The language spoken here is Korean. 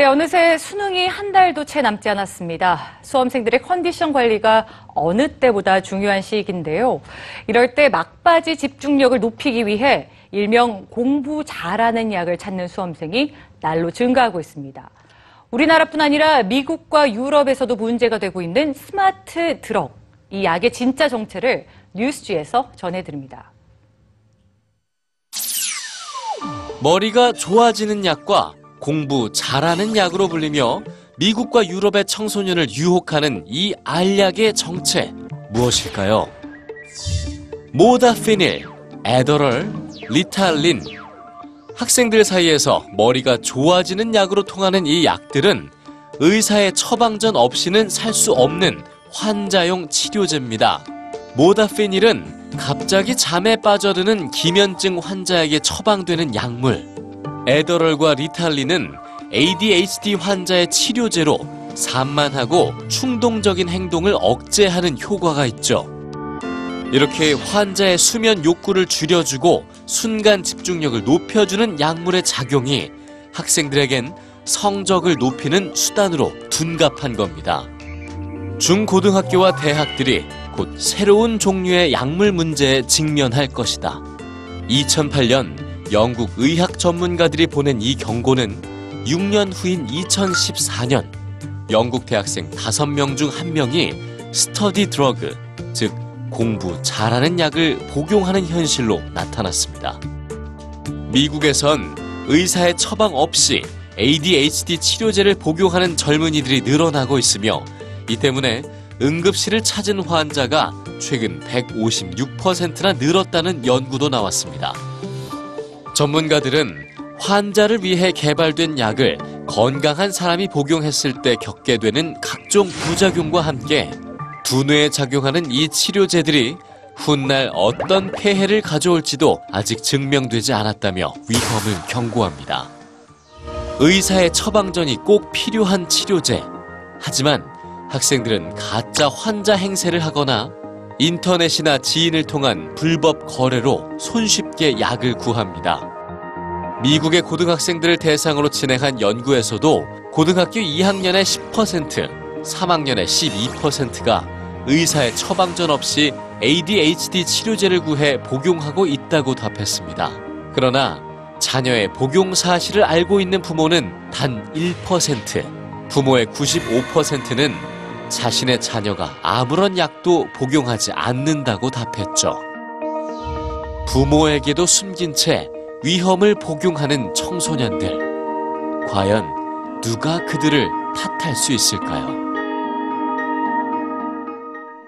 네, 어느새 수능이 한 달도 채 남지 않았습니다. 수험생들의 컨디션 관리가 어느 때보다 중요한 시기인데요. 이럴 때 막바지 집중력을 높이기 위해 일명 공부 잘하는 약을 찾는 수험생이 날로 증가하고 있습니다. 우리나라뿐 아니라 미국과 유럽에서도 문제가 되고 있는 스마트 드럭. 이 약의 진짜 정체를 뉴스지에서 전해드립니다. 머리가 좋아지는 약과 공부 잘하는 약으로 불리며 미국과 유럽의 청소년을 유혹하는 이 알약의 정체 무엇일까요? 모다피닐, 에더럴, 리탈린 학생들 사이에서 머리가 좋아지는 약으로 통하는 이 약들은 의사의 처방전 없이는 살 수 없는 환자용 치료제입니다. 모다피닐은 갑자기 잠에 빠져드는 기면증 환자에게 처방되는 약물. 에더럴과 리탈린은 ADHD 환자의 치료제로 산만하고 충동적인 행동을 억제하는 효과가 있죠. 이렇게 환자의 수면 욕구를 줄여주고 순간 집중력을 높여주는 약물의 작용이 학생들에겐 성적을 높이는 수단으로 둔갑한 겁니다. 중고등학교와 대학들이 곧 새로운 종류의 약물 문제에 직면할 것이다. 2008년 영국 의학 전문가들이 보낸 이 경고는 6년 후인 2014년 영국 대학생 5명 중 1명이 스터디 드러그, 즉 공부 잘하는 약을 복용하는 현실로 나타났습니다. 미국에선 의사의 처방 없이 ADHD 치료제를 복용하는 젊은이들이 늘어나고 있으며 이 때문에 응급실을 찾은 환자가 최근 156%나 늘었다는 연구도 나왔습니다. 전문가들은 환자를 위해 개발된 약을 건강한 사람이 복용했을 때 겪게 되는 각종 부작용과 함께 두뇌에 작용하는 이 치료제들이 훗날 어떤 폐해를 가져올지도 아직 증명되지 않았다며 위험을 경고합니다. 의사의 처방전이 꼭 필요한 치료제. 하지만 학생들은 가짜 환자 행세를 하거나 인터넷이나 지인을 통한 불법 거래로 손 쉽게 약을 구합니다. 미국의 고등학생들을 대상으로 진행한 연구에서도 고등학교 2학년의 10%, 3학년의 12%가 의사의 처방전 없이 ADHD 치료제를 구해 복용하고 있다고 답했습니다. 그러나 자녀의 복용 사실을 알고 있는 부모는 단 1%, 부모의 95%는 자신의 자녀가 아무런 약도 복용하지 않는다고 답했죠. 부모에게도 숨긴 채 위험을 복용하는 청소년들. 과연 누가 그들을 탓할 수 있을까요?